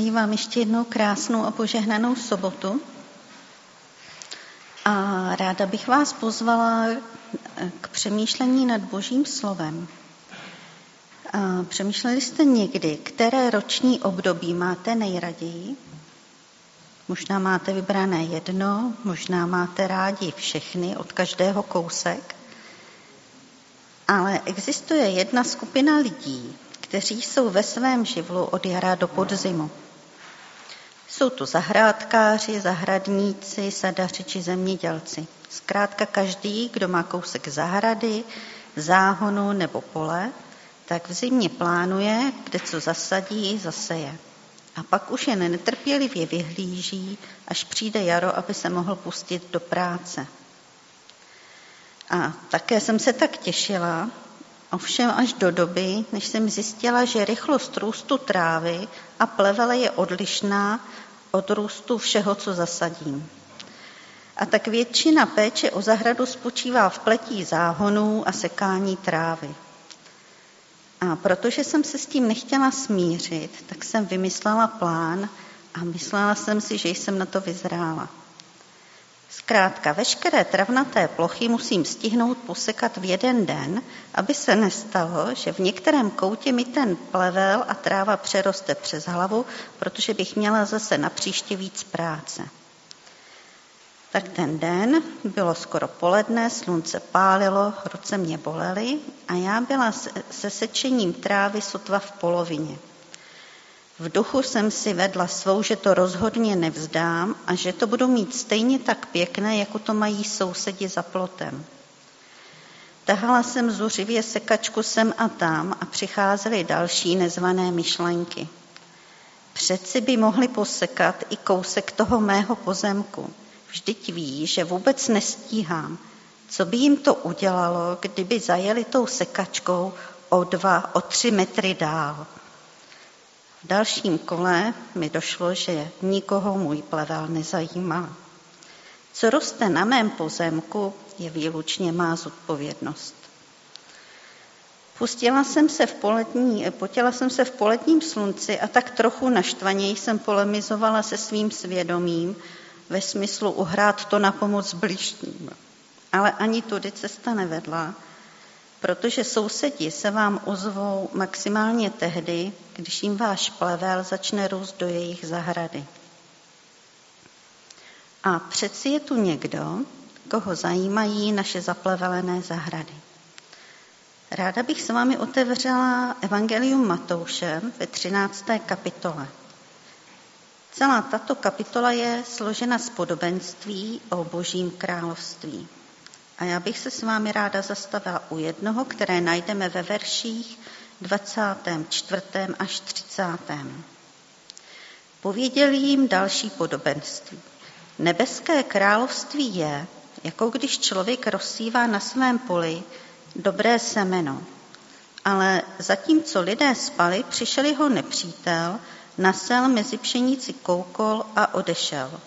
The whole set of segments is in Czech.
Přeji vám ještě jednou krásnou a požehnanou sobotu. A ráda bych vás pozvala k přemýšlení nad Božím slovem. A přemýšleli jste někdy, které roční období máte nejraději? Možná máte vybrané jedno, možná máte rádi všechny, od každého kousek. Ale existuje jedna skupina lidí, kteří jsou ve svém živlu od jara do podzimu. Jsou to zahrádkáři, zahradníci, sadaři či zemědělci. Zkrátka každý, kdo má kousek zahrady, záhonu nebo pole, tak v zimě plánuje, kde co zasadí, zaseje. A pak už jen netrpělivě vyhlíží, až přijde jaro, aby se mohl pustit do práce. A také jsem se tak těšila, ovšem až do doby, než jsem zjistila, že rychlost růstu trávy a plevele je odlišná od růstu všeho, co zasadím. A tak většina péče o zahradu spočívá v pletí záhonů a sekání trávy. A protože jsem se s tím nechtěla smířit, tak jsem vymyslela plán a myslela jsem si, že jsem na to vyzrála. Zkrátka, veškeré travnaté plochy musím stihnout posekat v jeden den, aby se nestalo, že v některém koutě mi ten plevel a tráva přeroste přes hlavu, protože bych měla zase na příště víc práce. Tak ten den bylo skoro poledne, slunce pálilo, ruce mě bolely a já byla se sečením trávy sotva v polovině. V duchu jsem si vedla svou, že to rozhodně nevzdám a že to budu mít stejně tak pěkné, jako to mají sousedi za plotem. Tahala jsem zuřivě sekačku sem a tam a přicházely další nezvané myšlenky. Přeci by mohli posekat i kousek toho mého pozemku. Vždyť ví, že vůbec nestíhám. Co by jim to udělalo, kdyby zajeli tou sekačkou o dva, o tři metry dál? V dalším kole mi došlo, že nikoho můj plevel nezajímá. Co roste na mém pozemku, je výlučně má zodpovědnost. Pustila jsem se v poletní, potila jsem se v poletním slunci a tak trochu naštvaněji jsem polemizovala se svým svědomím ve smyslu uhrát to na pomoc bližním. Ale ani tudy cesta nevedla, protože sousedi se vám ozvou maximálně tehdy, když jim váš plevel začne růst do jejich zahrady. A přeci je tu někdo, koho zajímají naše zaplevelené zahrady. Ráda bych s vámi otevřela Evangelium Matouše ve 13. kapitole. Celá tato kapitola je složena z podobenství o božím království. A já bych se s vámi ráda zastavila u jednoho, které najdeme ve verších 24. až 30. Pověděl jim další podobenství. Nebeské království je, jako když člověk rozsívá na svém poli dobré semeno. Ale zatímco lidé spali, přišel jeho nepřítel, nasel mezi pšenici koukol a odešel.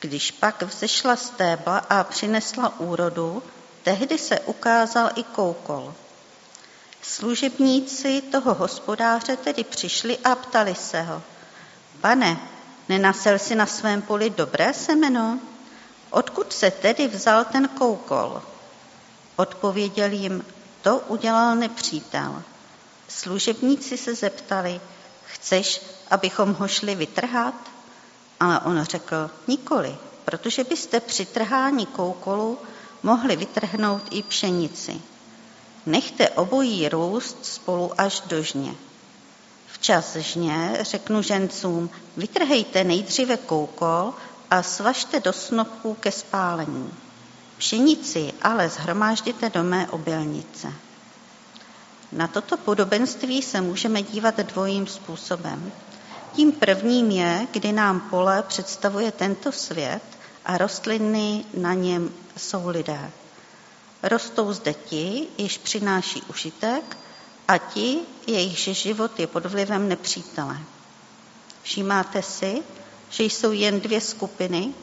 Když pak vzešla stébla a přinesla úrodu, tehdy se ukázal i koukol. Služebníci toho hospodáře tedy přišli a ptali se ho, pane, nenasel si na svém poli dobré semeno? Odkud se tedy vzal ten koukol? Odpověděl jim, to udělal nepřítel. Služebníci se zeptali, chceš, abychom ho šli vytrhat? Ale on řekl, nikoli, protože byste při trhání koukolu mohli vytrhnout i pšenici. Nechte obojí růst spolu až do žně. Včas žně řeknu žencům, vytrhejte nejdříve koukol a svažte do snopků ke spálení. Pšenici ale zhromážděte do mé obilnice. Na toto podobenství se můžeme dívat dvojím způsobem. Tím prvním je, kdy nám pole představuje tento svět a rostliny na něm jsou lidé. Rostou zde ti, již přináší užitek, a ti, jejichž život je pod vlivem nepřítele. Všimáte si, že jsou jen dvě skupiny,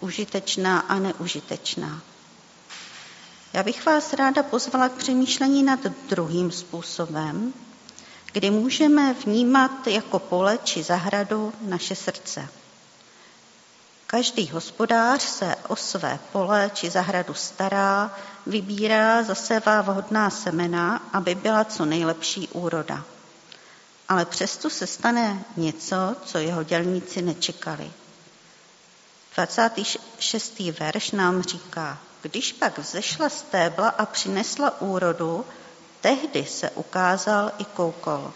užitečná a neužitečná. Já bych vás ráda pozvala k přemýšlení nad druhým způsobem, kdy můžeme vnímat jako pole či zahradu naše srdce. Každý hospodář se o své pole či zahradu stará, vybírá, zasevá vhodná semena, aby byla co nejlepší úroda. Ale přesto se stane něco, co jeho dělníci nečekali. 26. verš nám říká, když pak vzešla stébla a přinesla úrodu, tehdy se ukázal i koukol.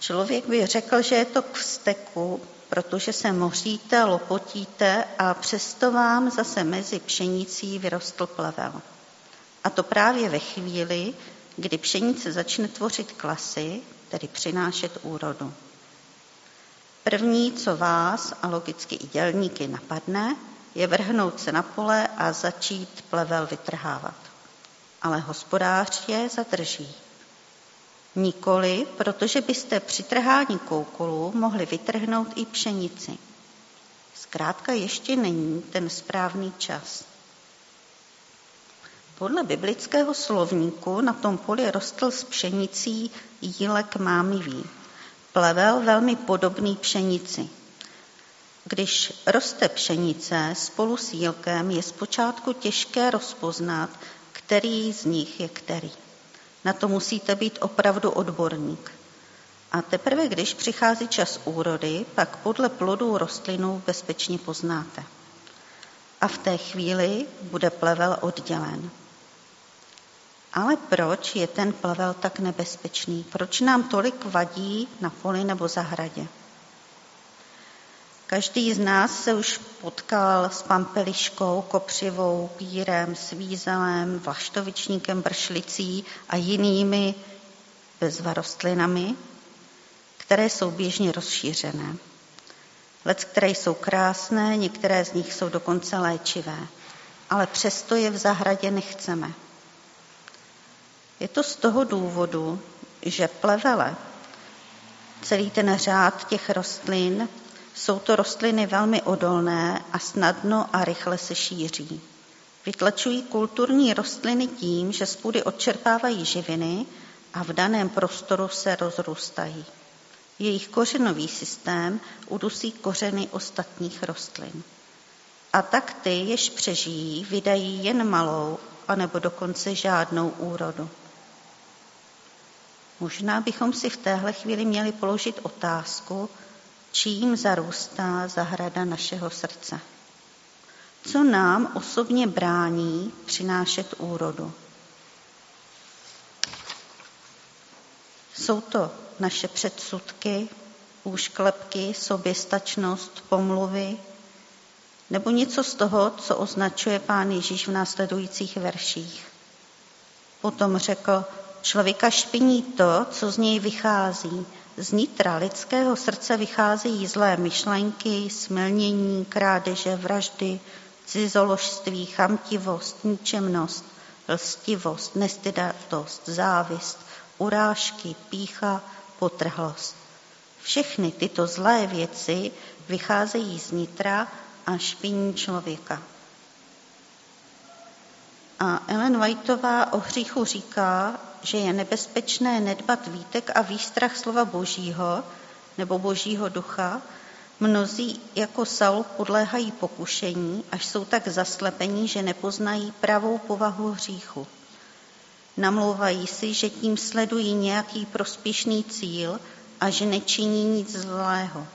Člověk by řekl, že je to k vzteku, protože se moříte, lopotíte a přesto vám zase mezi pšenicí vyrostl plevel. A to právě ve chvíli, kdy pšenice začne tvořit klasy, tedy přinášet úrodu. První, co vás a logicky i dělníky napadne, je vrhnout se na pole a začít plevel vytrhávat. Ale hospodář je zadrží. Nikoli, protože byste při trhání koukolu mohli vytrhnout i pšenici. Zkrátka ještě není ten správný čas. Podle biblického slovníku na tom poli rostl s pšenicí jílek mámivý. Plevel velmi podobný pšenici. Když roste pšenice spolu s jílkem, je zpočátku těžké rozpoznat, který z nich je který. Na to musíte být opravdu odborník. A teprve když přichází čas úrody, pak podle plodů rostlinu bezpečně poznáte. A v té chvíli bude plevel oddělen. Ale proč je ten plevel tak nebezpečný? Proč nám tolik vadí na poli nebo zahradě? Každý z nás se už potkal s pampeliškou, kopřivou, pírem, svízelem, vlaštovičníkem, bršlicí a jinými bezvarostlinami, které jsou běžně rozšířené. Lec, které jsou krásné, některé z nich jsou dokonce léčivé, ale přesto je v zahradě nechceme. Je to z toho důvodu, že plevele, celý ten řád těch rostlin, jsou to rostliny velmi odolné a snadno a rychle se šíří. Vytlačují kulturní rostliny tím, že z půdy odčerpávají živiny a v daném prostoru se rozrůstají. Jejich kořenový systém udusí kořeny ostatních rostlin. A tak ty, jež přežijí, vydají jen malou, anebo dokonce žádnou úrodu. Možná bychom si v téhle chvíli měli položit otázku, čím zarůstá zahrada našeho srdce. Co nám osobně brání přinášet úrodu? Jsou to naše předsudky, úšklepky, soběstačnost, pomluvy, nebo něco z toho, co označuje pán Ježíš v následujících verších. Potom řekl, člověka špiní to, co z něj vychází, z nitra lidského srdce vycházejí zlé myšlenky, smilnění, krádeže, vraždy, cizoložství, chamtivost, ničemnost, lstivost, nestydatost, závist, urážky, pícha, potrhlost. Všechny tyto zlé věci vycházejí z nitra a špiní člověka. A Ellen Whiteová o hříchu říká, že je nebezpečné nedbat výtek a výstrach slova Božího nebo Božího ducha, mnozí jako Saul podléhají pokušení, až jsou tak zaslepení, že nepoznají pravou povahu hříchu. Namlouvají si, že tím sledují nějaký prospěšný cíl a že nečiní nic zlého,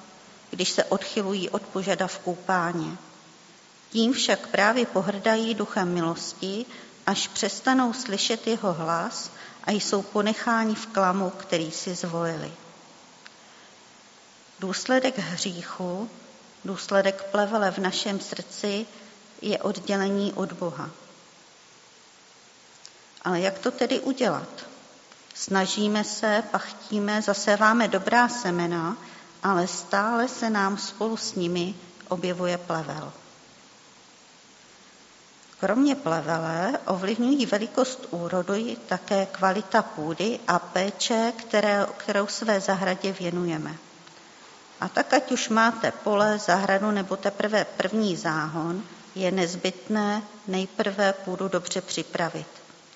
když se odchylují od požadavků páně. Tím však právě pohrdají duchem milosti, až přestanou slyšet jeho hlas a jsou ponecháni v klamu, který si zvolili. Důsledek hříchu, důsledek plevele v našem srdci je oddělení od Boha. Ale jak to tedy udělat? Snažíme se, pachtíme, zaséváme dobrá semena, ale stále se nám spolu s nimi objevuje plevel. Kromě plevele ovlivňují velikost úrodu také kvalita půdy a péče, které, kterou své zahradě věnujeme. A tak, ať už máte pole, zahradu nebo teprve první záhon, je nezbytné nejprve půdu dobře připravit,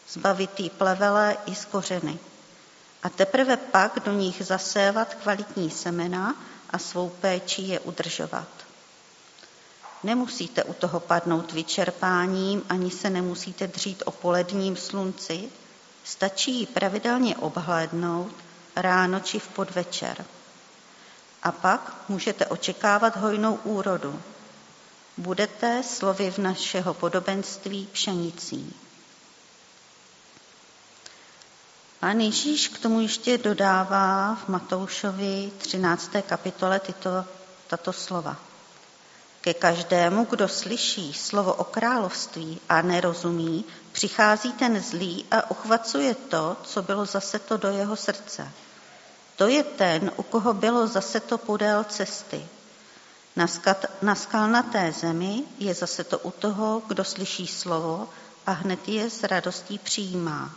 zbavit jí plevele i z kořeny. a teprve pak do nich zasévat kvalitní semena a svou péči je udržovat. Nemusíte u toho padnout vyčerpáním, ani se nemusíte dřít o poledním slunci, stačí ji pravidelně obhlédnout ráno či v podvečer. A pak můžete očekávat hojnou úrodu. Budete slovy v našeho podobenství pšenicí. Pán Ježíš k tomu ještě dodává v Matoušovi 13. kapitole tyto, tato slova. Ke každému, kdo slyší slovo o království a nerozumí, přichází ten zlý a uchvacuje to, co bylo zase to do jeho srdce. To je ten, u koho bylo zase to podél cesty. Na, skalnaté zemi je zase to u toho, kdo slyší slovo a hned je s radostí přijímá,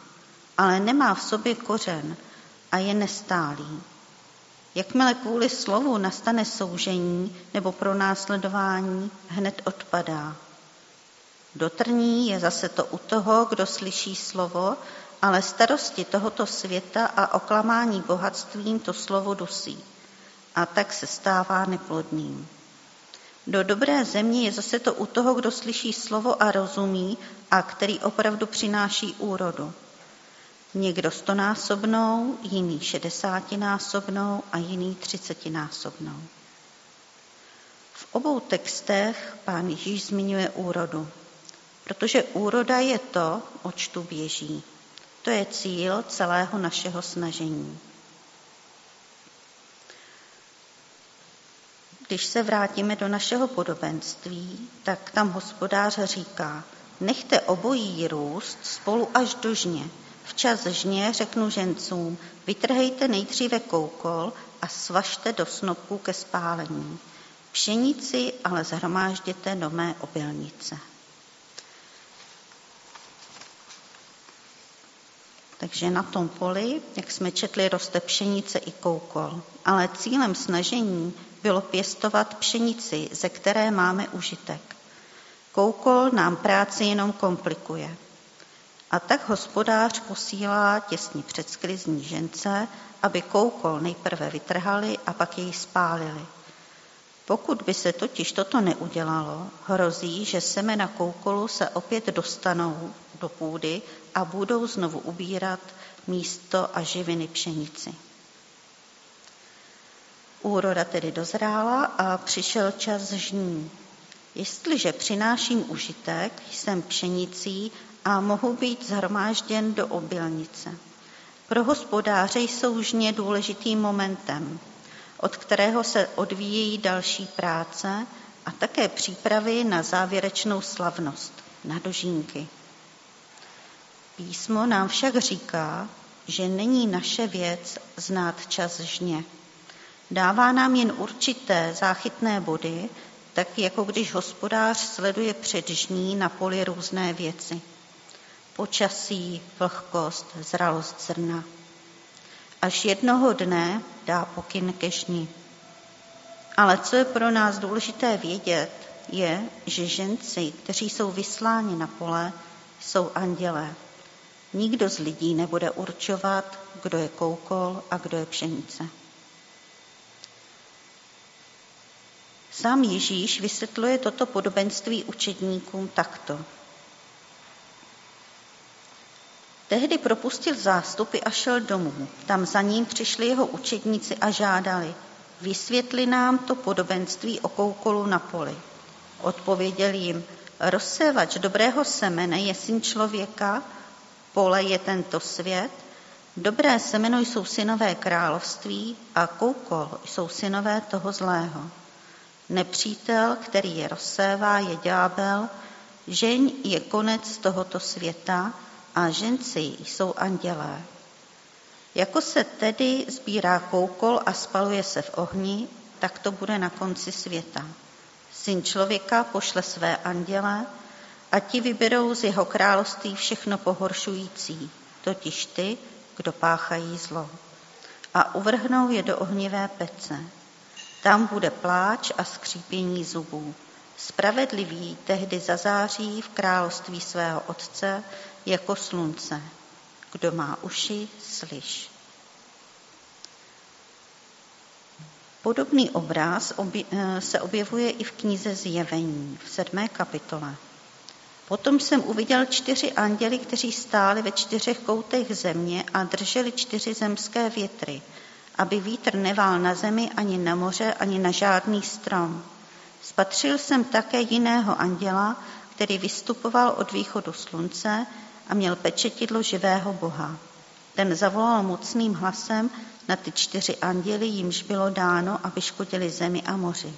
ale nemá v sobě kořen a je nestálý. Jakmile kvůli slovu nastane soužení nebo pronásledování, hned odpadá. Dotrní je zase to u toho, kdo slyší slovo, ale starosti tohoto světa a oklamání bohatstvím to slovo dusí a tak se stává neplodným. Do dobré země je zase to u toho, kdo slyší slovo a rozumí a který opravdu přináší úrodu. Někdo stonásobnou, jiný šedesátinásobnou a jiný třicetinásobnou. V obou textech pán Ježíš zmiňuje úrodu, protože úroda je to, oč tu běží. To je cíl celého našeho snažení. Když se vrátíme do našeho podobenství, tak tam hospodář říká, nechte obojí růst spolu až do žně, Včas žně řeknu žencům, vytrhejte nejdříve koukol a svažte do snopů ke spálení. Pšenici ale zhromážděte do mé obilnice. Takže na tom poli, jak jsme četli, roste pšenice i koukol. Ale cílem snažení bylo pěstovat pšenici, ze které máme užitek. Koukol nám práci jenom komplikuje. A tak hospodář posílá těsně před sklizní žence, aby koukol nejprve vytrhali a pak jej spálili. Pokud by se totiž toto neudělalo, hrozí, že semena koukolu se opět dostanou do půdy a budou znovu ubírat místo a živiny pšenici. Úroda tedy dozrála a přišel čas žní. Jestliže přináším užitek, jsem pšenicí a mohu být zhromážděn do obilnice. Pro hospodáře jsou žně důležitým momentem, od kterého se odvíjejí další práce a také přípravy na závěrečnou slavnost, na dožínky. Písmo nám však říká, že není naše věc znát čas žně. Dává nám jen určité záchytné body, tak jako když hospodář sleduje před žní na poli různé věci – počasí, vlhkost, zralost zrna. Až jednoho dne dá pokyn ke žni. Ale co je pro nás důležité vědět, je, že ženci, kteří jsou vysláni na pole, jsou andělé. Nikdo z lidí nebude určovat, kdo je koukol a kdo je pšenice. Sám Ježíš vysvětluje toto podobenství učedníkům takto. Tehdy propustil zástupy a šel domů. Tam za ním přišli jeho učedníci a žádali, vysvětli nám to podobenství o koukolu na poli. Odpověděl jim, rozsévač dobrého semene je syn člověka, pole je tento svět, dobré semeno jsou synové království a koukol jsou synové toho zlého. Nepřítel, který je rozsévá, je ďábel, žeň je konec tohoto světa a ženci jsou andělé. Jako se tedy sbírá koukol a spaluje se v ohni, tak to bude na konci světa. Syn člověka pošle své anděle a ti vyberou z jeho království všechno pohoršující, totiž ty, kdo páchají zlo. A uvrhnou je do ohnivé pece. Tam bude pláč a skřípění zubů. Spravedlivý tehdy zazáří v království svého otce jako slunce. Kdo má uši, slyš. Podobný obraz eh, se objevuje i v knize Zjevení v sedmé kapitole. Potom jsem uviděl čtyři anděly, kteří stáli ve čtyřech koutech země a drželi čtyři zemské větry, aby vítr nevál na zemi ani na moře, ani na žádný strom. Spatřil jsem také jiného anděla, který vystupoval od východu slunce, a měl pečetidlo živého Boha. Ten zavolal mocným hlasem na ty čtyři anděly, jimž bylo dáno, aby škodili zemi a moři.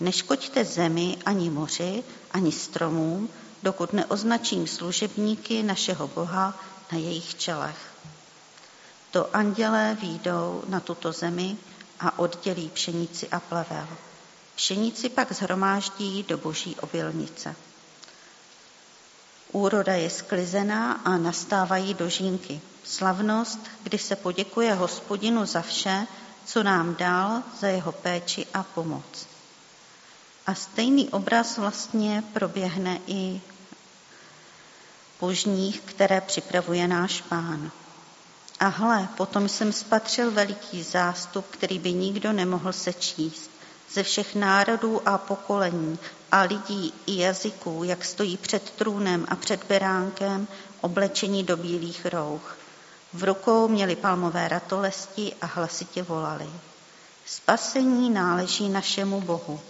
Neškoďte zemi ani moři, ani stromům, dokud neoznačím služebníky našeho Boha na jejich čelech. To andělé výjdou na tuto zemi a oddělí pšenici a plevel. Pšenici pak zhromáždí do boží obilnice. Úroda je sklizená a nastávají dožínky. Slavnost, kdy se poděkuje hospodinu za vše, co nám dal, za jeho péči a pomoc. A stejný obraz vlastně proběhne i požních, které připravuje náš pán. A hle, potom jsem spatřil veliký zástup, který by nikdo nemohl sečíst, ze všech národů a pokolení a lidí i jazyků, jak stojí před trůnem a před beránkem, oblečení do bílých rouch. V rukou měli palmové ratolesti a hlasitě volali. Spasení náleží našemu Bohu,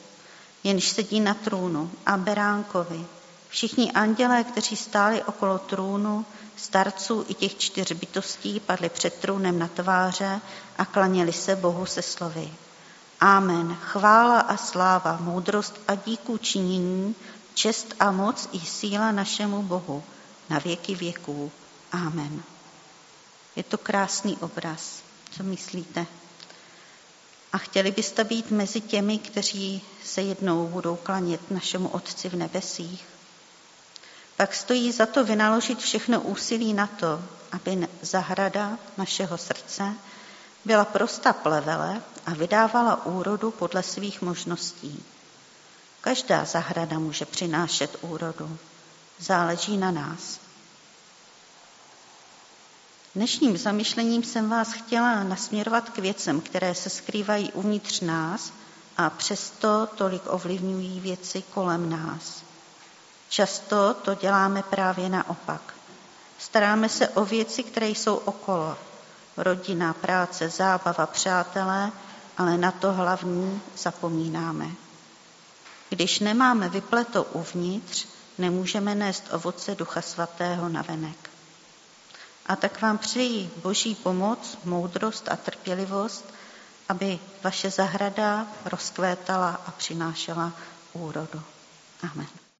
jenž sedí na trůnu a beránkovi. Všichni andělé, kteří stáli okolo trůnu, starců i těch čtyř bytostí, padli před trůnem na tváře a klaněli se Bohu se slovy. Amen. Chvála a sláva, moudrost a díku činění, čest a moc i síla našemu Bohu na věky věků. Amen. Je to krásný obraz. Co myslíte? A chtěli byste být mezi těmi, kteří se jednou budou klanět našemu Otci v nebesích? Pak stojí za to vynaložit všechno úsilí na to, aby zahrada našeho srdce byla prosta plevele a vydávala úrodu podle svých možností. Každá zahrada může přinášet úrodu. Záleží na nás. Dnešním zamyšlením jsem vás chtěla nasměrovat k věcem, které se skrývají uvnitř nás a přesto tolik ovlivňují věci kolem nás. Často to děláme právě naopak. Staráme se o věci, které jsou okolo. Rodina, práce, zábava, přátelé, ale na to hlavní zapomínáme. Když nemáme vypleto uvnitř, nemůžeme nést ovoce Ducha Svatého na venek. A tak vám přeji boží pomoc, moudrost a trpělivost, aby vaše zahrada rozkvétala a přinášela úrodu. Amen.